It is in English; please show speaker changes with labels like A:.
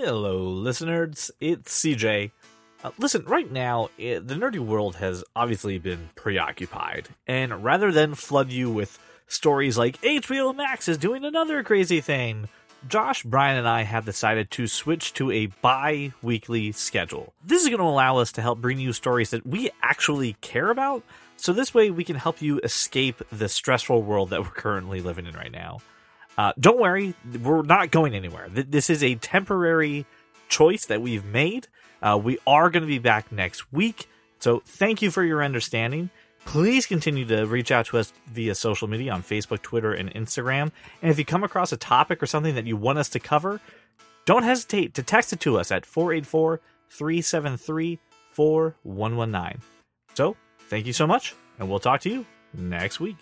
A: Hello, listeners. It's CJ. Uh, listen, right now, it, the nerdy world has obviously been preoccupied, and rather than flood you with stories like HBO Max is doing another crazy thing, Josh, Brian, and I have decided to switch to a bi weekly schedule. This is going to allow us to help bring you stories that we actually care about, so this way we can help you escape the stressful world that we're currently living in right now. Uh, don't worry, we're not going anywhere. This is a temporary choice that we've made. Uh, we are going to be back next week, so thank you for your understanding. Please continue to reach out to us via social media on Facebook, Twitter, and Instagram. And if you come across a topic or something that you want us to cover, don't hesitate to text it to us at 484 373 4119. So, thank you so much, and we'll talk to you next week.